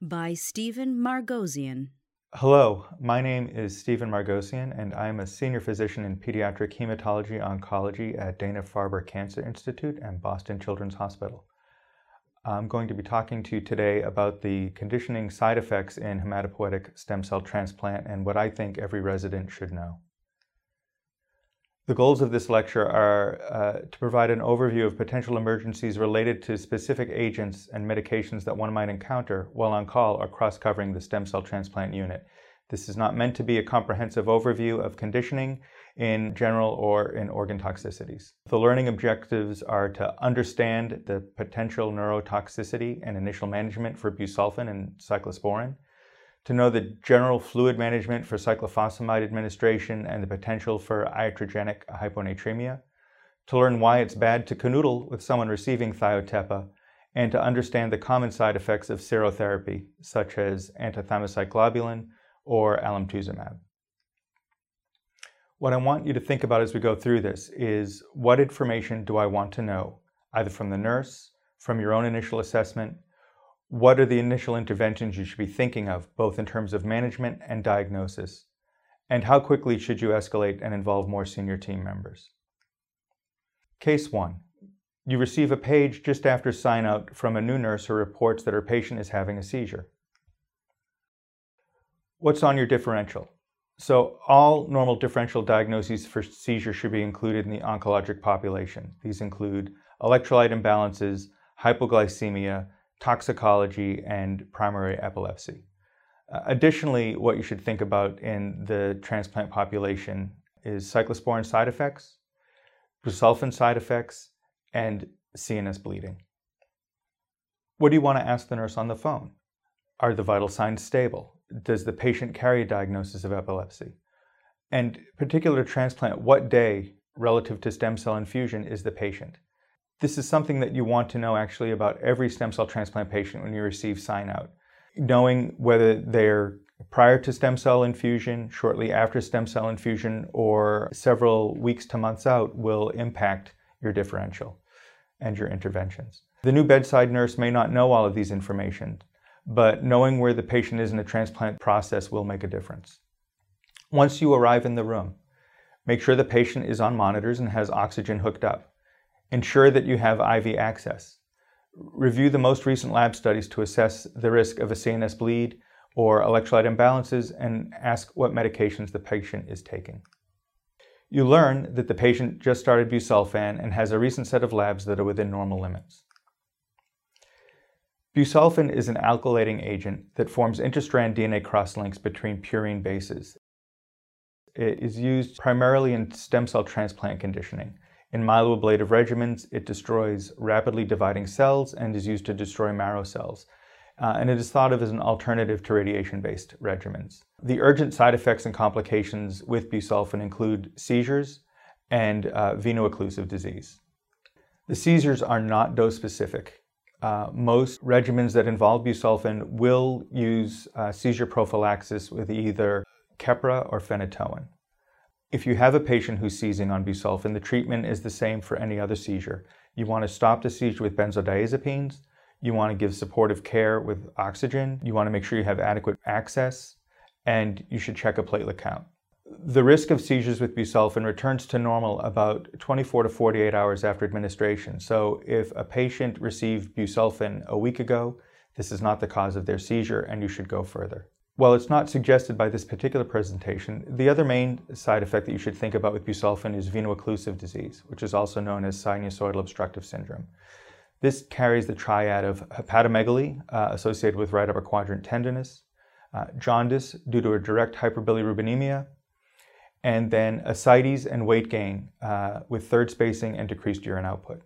by Stephen Margossian. Hello, my name is Stephen Margossian, and I'm a senior physician in pediatric hematology oncology at Dana Farber Cancer Institute and Boston Children's Hospital. I'm going to be talking to you today about the conditioning side effects in hematopoietic stem cell transplant and what I think every resident should know. The goals of this lecture are uh, to provide an overview of potential emergencies related to specific agents and medications that one might encounter while on call or cross-covering the stem cell transplant unit. This is not meant to be a comprehensive overview of conditioning in general or in organ toxicities. The learning objectives are to understand the potential neurotoxicity and initial management for busulfan and cyclosporin, to know the general fluid management for cyclophosphamide administration and the potential for iatrogenic hyponatremia, to learn why it's bad to canoodle with someone receiving thiotepa, and to understand the common side effects of serotherapy, such as antithymocyte globulin or alemtuzumab. What I want you to think about as we go through this is what information do I want to know, either from the nurse, from your own initial assessment, what are the initial interventions you should be thinking of, both in terms of management and diagnosis? And how quickly should you escalate and involve more senior team members? Case 1. You receive a page just after sign out from a new nurse who reports that her patient is having a seizure. What's on your differential? So all normal differential diagnoses for seizure should be included in the oncologic population. These include electrolyte imbalances, hypoglycemia, toxicology, and primary epilepsy. Uh, additionally, what you should think about in the transplant population is cyclosporin side effects, busulfan side effects, and CNS bleeding. What do you want to ask the nurse on the phone? Are the vital signs stable? Does the patient carry a diagnosis of epilepsy? And particular transplant, what day relative to stem cell infusion is the patient? This is something that you want to know actually about every stem cell transplant patient when you receive sign out. Knowing whether they're prior to stem cell infusion, shortly after stem cell infusion, or several weeks to months out will impact your differential and your interventions. The new bedside nurse may not know all of these information, but knowing where the patient is in the transplant process will make a difference. Once you arrive in the room, make sure the patient is on monitors and has oxygen hooked up. Ensure that you have IV access. Review the most recent lab studies to assess the risk of a CNS bleed or electrolyte imbalances and ask what medications the patient is taking. You learn that the patient just started busulfan and has a recent set of labs that are within normal limits. Busulfan is an alkylating agent that forms interstrand DNA crosslinks between purine bases. It is used primarily in stem cell transplant conditioning. In myeloablative regimens, it destroys rapidly dividing cells and is used to destroy marrow cells. Uh, and it is thought of as an alternative to radiation-based regimens. The urgent side effects and complications with busulfan include seizures and uh, veno-occlusive disease. The seizures are not dose-specific. Uh, most regimens that involve busulfan will use uh, seizure prophylaxis with either Keppra or phenytoin. If you have a patient who's seizing on busulfan, the treatment is the same for any other seizure. You want to stop the seizure with benzodiazepines. You want to give supportive care with oxygen. You want to make sure you have adequate access. And you should check a platelet count. The risk of seizures with busulfan returns to normal about 24 to 48 hours after administration. So if a patient received busulfan a week ago, this is not the cause of their seizure and you should go further. While it's not suggested by this particular presentation, the other main side effect that you should think about with busulfan is veno-occlusive disease, which is also known as sinusoidal obstructive syndrome. This carries the triad of hepatomegaly uh, associated with right upper quadrant tenderness, uh, jaundice due to a direct hyperbilirubinemia, and then ascites and weight gain uh, with third spacing and decreased urine output.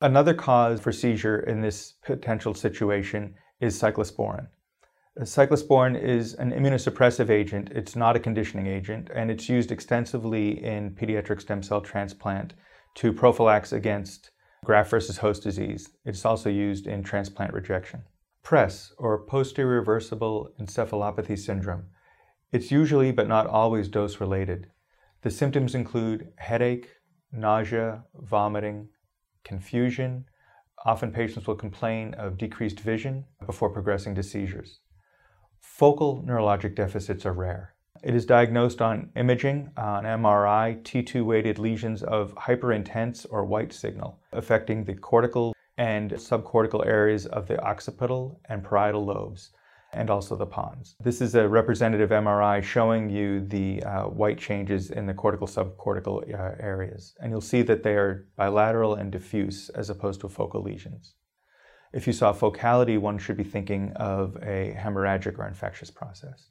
Another cause for seizure in this potential situation is cyclosporin. Cyclosporin is an immunosuppressive agent. It's not a conditioning agent, and it's used extensively in pediatric stem cell transplant to prophylax against graft versus host disease. It's also used in transplant rejection. PRES, or posterior reversible encephalopathy syndrome. It's usually, but not always, dose related. The symptoms include headache, nausea, vomiting, confusion. Often patients will complain of decreased vision before progressing to seizures. Focal neurologic deficits are rare. It is diagnosed on imaging, on MRI, T2 weighted lesions of hyperintense or white signal, affecting the cortical and subcortical areas of the occipital and parietal lobes, and also the pons. This is a representative MRI showing you the uh, white changes in the cortical subcortical uh, areas. And you'll see that they are bilateral and diffuse as opposed to focal lesions. If you saw focality, one should be thinking of a hemorrhagic or infectious process.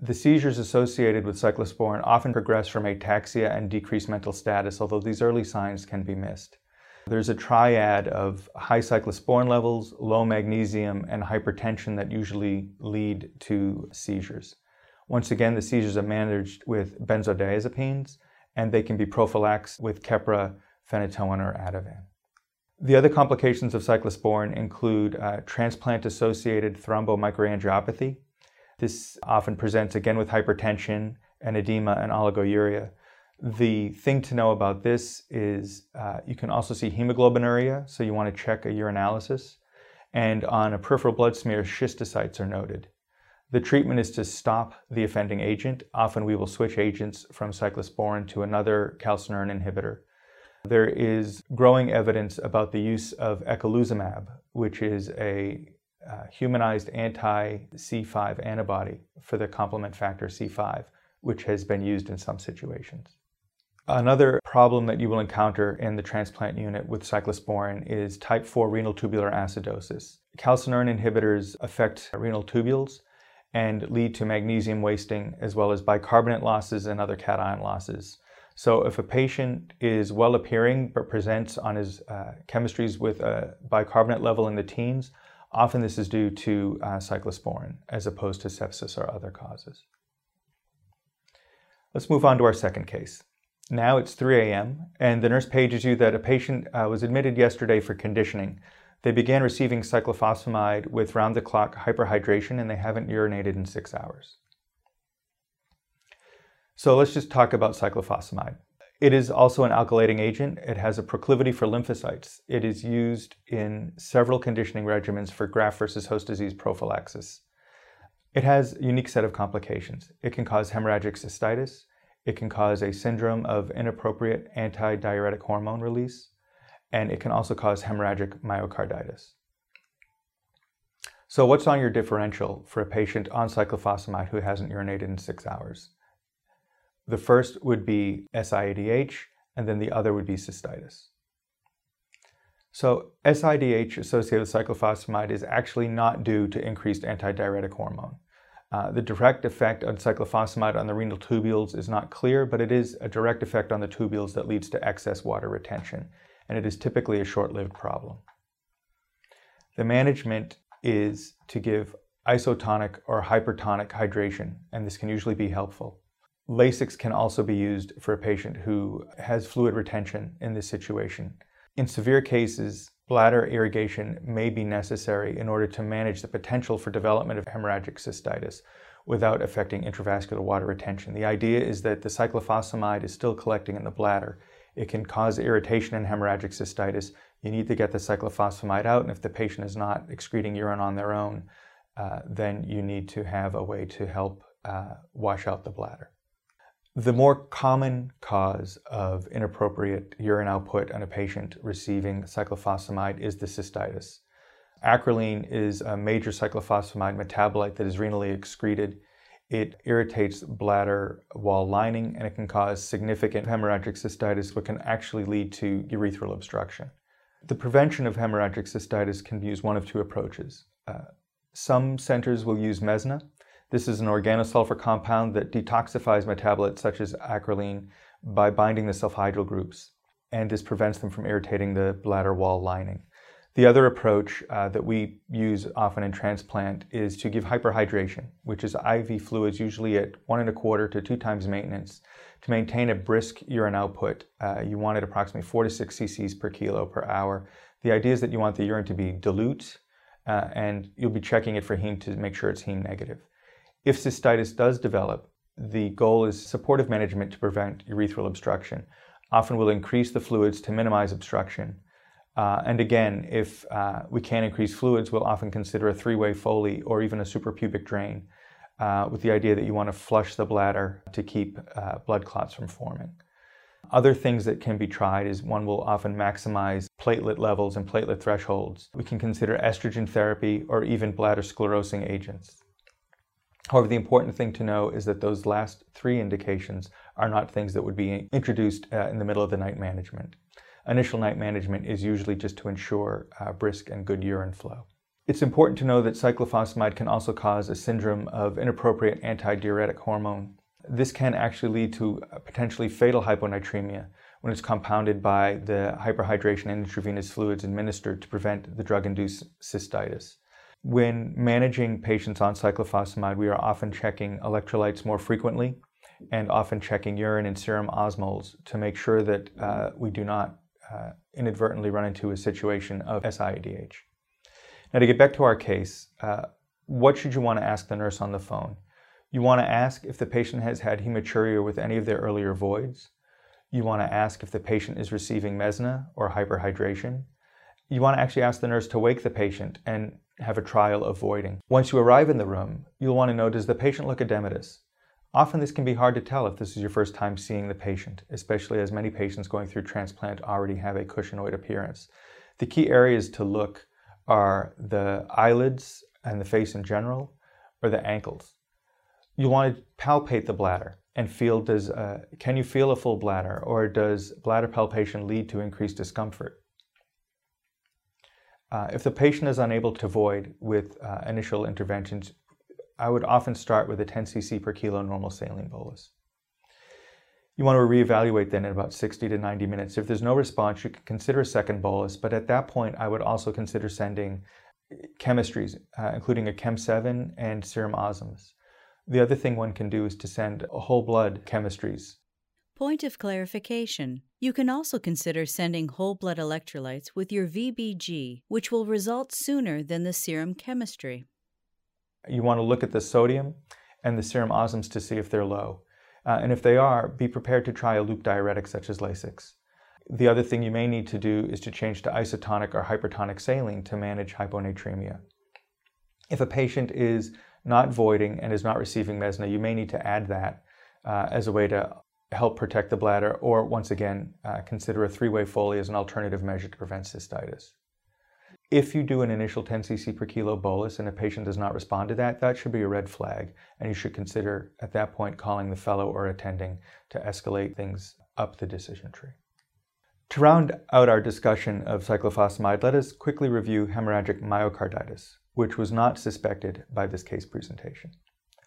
The seizures associated with cyclosporin often progress from ataxia and decreased mental status, although these early signs can be missed. There's a triad of high cyclosporin levels, low magnesium, and hypertension that usually lead to seizures. Once again, the seizures are managed with benzodiazepines, and they can be prophylaxed with Keppra, phenytoin, or Ativan. The other complications of cyclosporin include uh, transplant associated thrombomicroangiopathy. This often presents again with hypertension and edema and oliguria. The thing to know about this is uh, you can also see hemoglobinuria, so you want to check a urinalysis. And on a peripheral blood smear, schistocytes are noted. The treatment is to stop the offending agent. Often we will switch agents from cyclosporin to another calcineurin inhibitor. There is growing evidence about the use of eculizumab, which is a uh, humanized anti C5 antibody for the complement factor C5, which has been used in some situations. Another problem that you will encounter in the transplant unit with cyclosporin is type 4 renal tubular acidosis. Calcineurin inhibitors affect renal tubules and lead to magnesium wasting as well as bicarbonate losses and other cation losses. So if a patient is well appearing but presents on his uh, chemistries with a bicarbonate level in the teens, often this is due to uh, cyclosporin as opposed to sepsis or other causes. Let's move on to our second case. Now it's 3 a.m., and the nurse pages you that a patient uh, was admitted yesterday for conditioning. They began receiving cyclophosphamide with round the clock hyperhydration, and they haven't urinated in six hours. So let's just talk about cyclophosphamide. It is also an alkylating agent. It has a proclivity for lymphocytes. It is used in several conditioning regimens for graft versus host disease prophylaxis. It has a unique set of complications. It can cause hemorrhagic cystitis. It can cause a syndrome of inappropriate antidiuretic hormone release. And it can also cause hemorrhagic myocarditis. So what's on your differential for a patient on cyclophosphamide who hasn't urinated in six hours? The first would be SIADH, and then the other would be cystitis. So SIDH associated with cyclophosphamide is actually not due to increased antidiuretic hormone. Uh, the direct effect on cyclophosphamide on the renal tubules is not clear, but it is a direct effect on the tubules that leads to excess water retention, and it is typically a short-lived problem. The management is to give isotonic or hypertonic hydration, and this can usually be helpful. Lasix can also be used for a patient who has fluid retention in this situation. In severe cases, bladder irrigation may be necessary in order to manage the potential for development of hemorrhagic cystitis without affecting intravascular water retention. The idea is that the cyclophosphamide is still collecting in the bladder. It can cause irritation and hemorrhagic cystitis. You need to get the cyclophosphamide out, and if the patient is not excreting urine on their own, uh, then you need to have a way to help uh, wash out the bladder. The more common cause of inappropriate urine output in a patient receiving cyclophosphamide is the cystitis. Acrolein is a major cyclophosphamide metabolite that is renally excreted. It irritates bladder wall lining and it can cause significant hemorrhagic cystitis, which can actually lead to urethral obstruction. The prevention of hemorrhagic cystitis can use one of two approaches. Uh, some centers will use Mesna, this is an organosulfur compound that detoxifies metabolites such as acrolein by binding the sulfhydryl groups, and this prevents them from irritating the bladder wall lining. The other approach uh, that we use often in transplant is to give hyperhydration, which is IV fluids usually at one and a quarter to two times maintenance. To maintain a brisk urine output, uh, you want it approximately four to six cc's per kilo per hour. The idea is that you want the urine to be dilute uh, and you'll be checking it for heme to make sure it's heme negative. If cystitis does develop, the goal is supportive management to prevent urethral obstruction. Often we'll increase the fluids to minimize obstruction. Uh, and again, if uh, we can't increase fluids, we'll often consider a three-way Foley or even a suprapubic drain uh, with the idea that you want to flush the bladder to keep uh, blood clots from forming. Other things that can be tried is one will often maximize platelet levels and platelet thresholds. We can consider estrogen therapy or even bladder sclerosing agents. However, the important thing to know is that those last three indications are not things that would be introduced uh, in the middle of the night management. Initial night management is usually just to ensure uh, brisk and good urine flow. It's important to know that cyclophosphamide can also cause a syndrome of inappropriate antidiuretic hormone. This can actually lead to potentially fatal hyponatremia when it's compounded by the hyperhydration and intravenous fluids administered to prevent the drug-induced cystitis. When managing patients on cyclophosphamide, we are often checking electrolytes more frequently and often checking urine and serum osmoles to make sure that uh, we do not uh, inadvertently run into a situation of SIADH. Now, to get back to our case, uh, what should you want to ask the nurse on the phone? You want to ask if the patient has had hematuria with any of their earlier voids. You want to ask if the patient is receiving mesna or hyperhydration. You want to actually ask the nurse to wake the patient and have a trial of voiding. Once you arrive in the room, you'll want to know does the patient look edematous? Often this can be hard to tell if this is your first time seeing the patient, especially as many patients going through transplant already have a cushingoid appearance. The key areas to look are the eyelids and the face in general, or the ankles. You want to palpate the bladder and feel does uh, can you feel a full bladder or does bladder palpation lead to increased discomfort? Uh, if the patient is unable to void with uh, initial interventions, I would often start with a 10 cc per kilo normal saline bolus. You want to reevaluate then in about 60 to 90 minutes. If there's no response, you can consider a second bolus, but at that point, I would also consider sending chemistries, uh, including a Chem 7 and serum osms. The other thing one can do is to send whole blood chemistries. Point of clarification. You can also consider sending whole blood electrolytes with your VBG, which will result sooner than the serum chemistry. You want to look at the sodium and the serum osms to see if they're low. Uh, and if they are, be prepared to try a loop diuretic such as Lasix. The other thing you may need to do is to change to isotonic or hypertonic saline to manage hyponatremia. If a patient is not voiding and is not receiving mesna, you may need to add that uh, as a way to help protect the bladder, or once again, uh, consider a three-way Foley as an alternative measure to prevent cystitis. If you do an initial 10 cc per kilo bolus and a patient does not respond to that, that should be a red flag, and you should consider at that point calling the fellow or attending to escalate things up the decision tree. To round out our discussion of cyclophosphamide, let us quickly review hemorrhagic myocarditis, which was not suspected by this case presentation.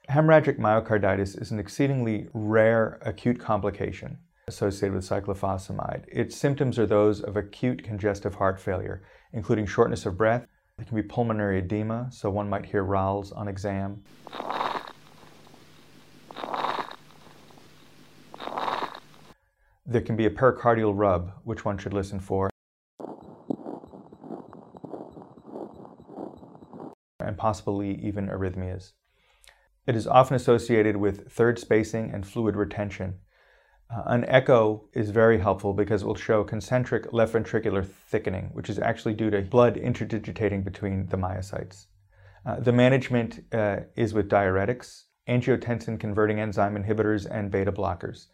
Hemorrhagic myocarditis is an exceedingly rare acute complication associated with cyclophosphamide. Its symptoms are those of acute congestive heart failure including shortness of breath. It can be pulmonary edema, so one might hear rales on exam. There can be a pericardial rub, which one should listen for. And possibly even arrhythmias. It is often associated with third spacing and fluid retention. Uh, an echo is very helpful because it will show concentric left ventricular thickening, which is actually due to blood interdigitating between the myocytes. Uh, the management uh, is with diuretics, angiotensin converting enzyme inhibitors, and beta blockers.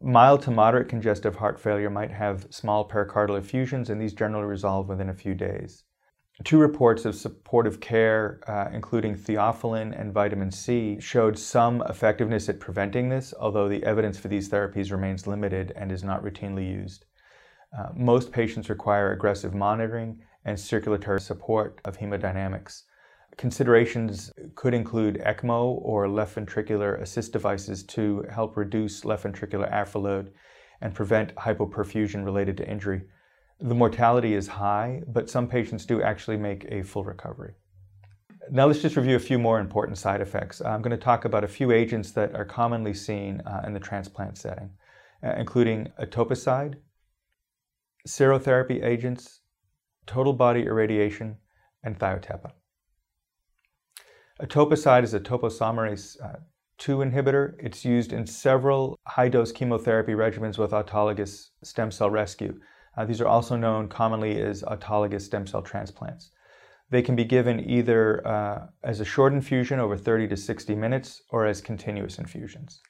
Mild to moderate congestive heart failure might have small pericardial effusions, and these generally resolve within a few days. Two reports of supportive care, uh, including theophylline and vitamin C, showed some effectiveness at preventing this, although the evidence for these therapies remains limited and is not routinely used. Uh, most patients require aggressive monitoring and circulatory support of hemodynamics. Considerations could include ECMO or left ventricular assist devices to help reduce left ventricular afterload and prevent hypoperfusion related to injury. The mortality is high, but some patients do actually make a full recovery. Now let's just review a few more important side effects. I'm going to talk about a few agents that are commonly seen uh, in the transplant setting, uh, including etoposide, serotherapy agents, total body irradiation, and thiotepa. Etoposide is a topoisomerase uh, 2 inhibitor. It's used in several high dose chemotherapy regimens with autologous stem cell rescue. Uh, these are also known commonly as autologous stem cell transplants. They can be given either uh, as a short infusion over 30 to 60 minutes or as continuous infusions.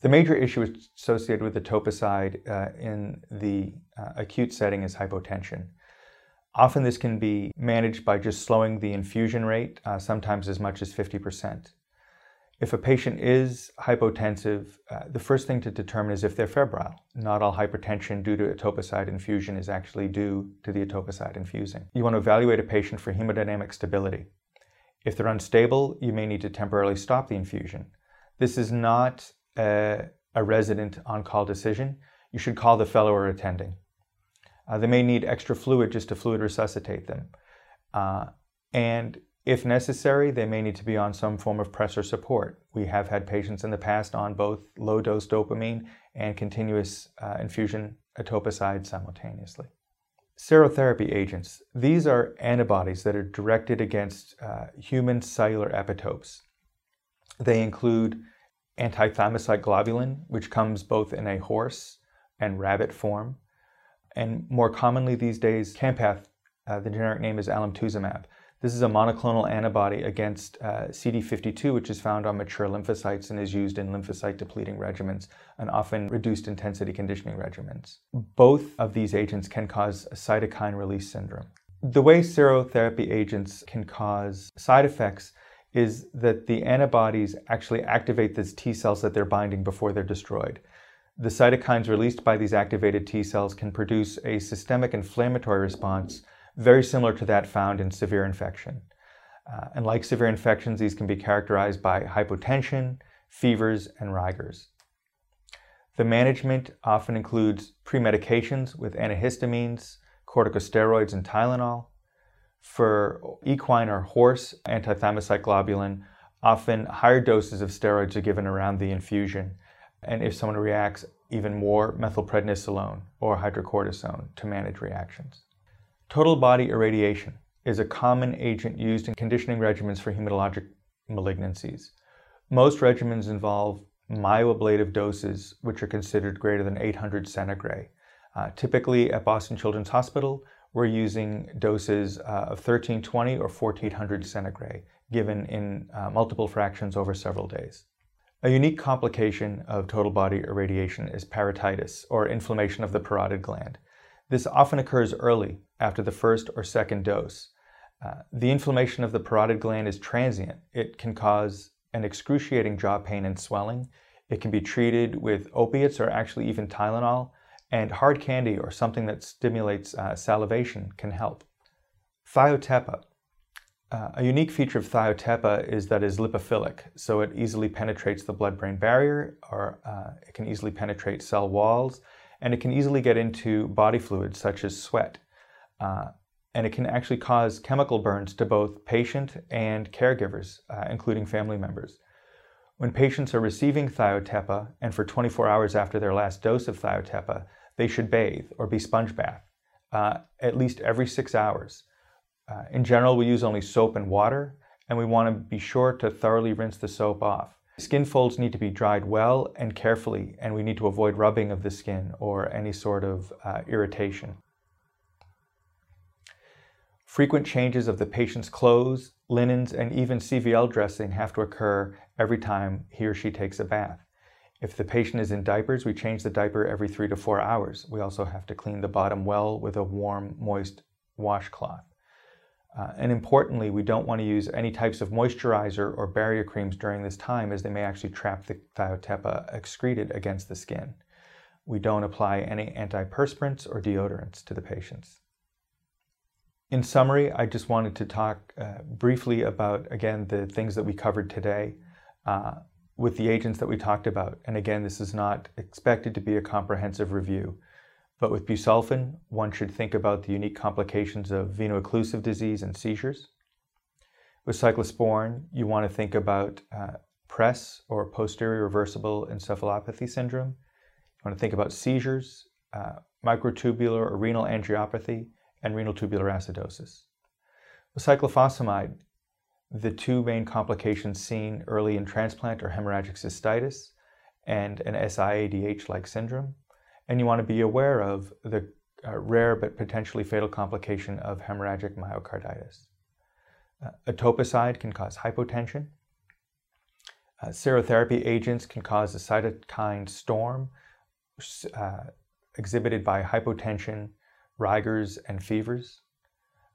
The major issue associated with etoposide uh, in the uh, acute setting is hypotension. Often this can be managed by just slowing the infusion rate, uh, sometimes as much as 50%. If a patient is hypotensive, uh, the first thing to determine is if they're febrile. Not all hypertension due to etoposide infusion is actually due to the etoposide infusing. You want to evaluate a patient for hemodynamic stability. If they're unstable, you may need to temporarily stop the infusion. This is not a, a resident on call decision. You should call the fellow or attending. Uh, they may need extra fluid just to fluid resuscitate them. Uh, and if necessary, they may need to be on some form of pressor support. We have had patients in the past on both low dose dopamine and continuous uh, infusion etoposide simultaneously. Serotherapy agents. These are antibodies that are directed against uh, human cellular epitopes. They include antithymocyte globulin, which comes both in a horse and rabbit form, and more commonly these days, Campath, uh, the generic name is alemtuzumab. This is a monoclonal antibody against uh, CD52, which is found on mature lymphocytes and is used in lymphocyte depleting regimens and often reduced intensity conditioning regimens. Both of these agents can cause cytokine release syndrome. The way serotherapy agents can cause side effects is that the antibodies actually activate these T cells that they're binding before they're destroyed. The cytokines released by these activated T cells can produce a systemic inflammatory response very similar to that found in severe infection. Uh, and like severe infections, these can be characterized by hypotension, fevers, and rigors. The management often includes premedications with antihistamines, corticosteroids, and Tylenol. For equine or horse antithymocyte globulin, often higher doses of steroids are given around the infusion. And if someone reacts, even more methylprednisolone or hydrocortisone to manage reactions. Total body irradiation is a common agent used in conditioning regimens for hematologic malignancies. Most regimens involve myoablative doses, which are considered greater than 800 centigray. Uh, typically at Boston Children's Hospital, we're using doses uh, of 1320 or 1400 centigray, given in uh, multiple fractions over several days. A unique complication of total body irradiation is parotitis, or inflammation of the parotid gland. This often occurs early, after the first or second dose. Uh, the inflammation of the parotid gland is transient. It can cause an excruciating jaw pain and swelling. It can be treated with opiates or actually even Tylenol, and hard candy or something that stimulates uh, salivation can help. Thiotepa. Uh, a unique feature of thiotepa is that it is lipophilic, so it easily penetrates the blood brain barrier, or uh, it can easily penetrate cell walls, and it can easily get into body fluids such as sweat. Uh, and it can actually cause chemical burns to both patient and caregivers, uh, including family members. When patients are receiving thiotepa and for 24 hours after their last dose of thiotepa, they should bathe or be sponge bath uh, at least every six hours. Uh, in general, we use only soap and water, and we want to be sure to thoroughly rinse the soap off. Skin folds need to be dried well and carefully, and we need to avoid rubbing of the skin or any sort of uh, irritation. Frequent changes of the patient's clothes, linens, and even CVL dressing have to occur every time he or she takes a bath. If the patient is in diapers, we change the diaper every three to four hours. We also have to clean the bottom well with a warm, moist washcloth. Uh, and importantly, we don't want to use any types of moisturizer or barrier creams during this time as they may actually trap the thiotepa excreted against the skin. We don't apply any antiperspirants or deodorants to the patients. In summary, I just wanted to talk uh, briefly about, again, the things that we covered today uh, with the agents that we talked about. And again, this is not expected to be a comprehensive review. But with busulfan, one should think about the unique complications of veno-occlusive disease and seizures. With cyclosporin, you want to think about uh, PRES or posterior reversible encephalopathy syndrome. You want to think about seizures, uh, microtubular or renal angiopathy, and renal tubular acidosis. With cyclophosphamide, the two main complications seen early in transplant are hemorrhagic cystitis and an SIADH like syndrome. And you want to be aware of the uh, rare but potentially fatal complication of hemorrhagic myocarditis. Uh, etoposide can cause hypotension. Uh, serotherapy agents can cause a cytokine storm uh, exhibited by hypotension, rigors, and fevers.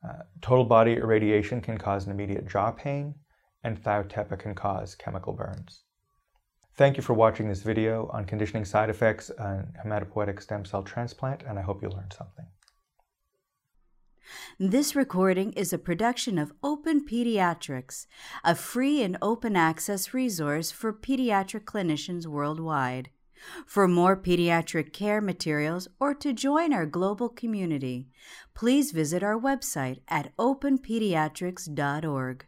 Uh, total body irradiation can cause an immediate jaw pain, and thiotepa can cause chemical burns. Thank you for watching this video on conditioning side effects on hematopoietic stem cell transplant, and I hope you learned something. This recording is a production of Open Pediatrics, a free and open access resource for pediatric clinicians worldwide. For more pediatric care materials or to join our global community, please visit our website at openpediatrics.org.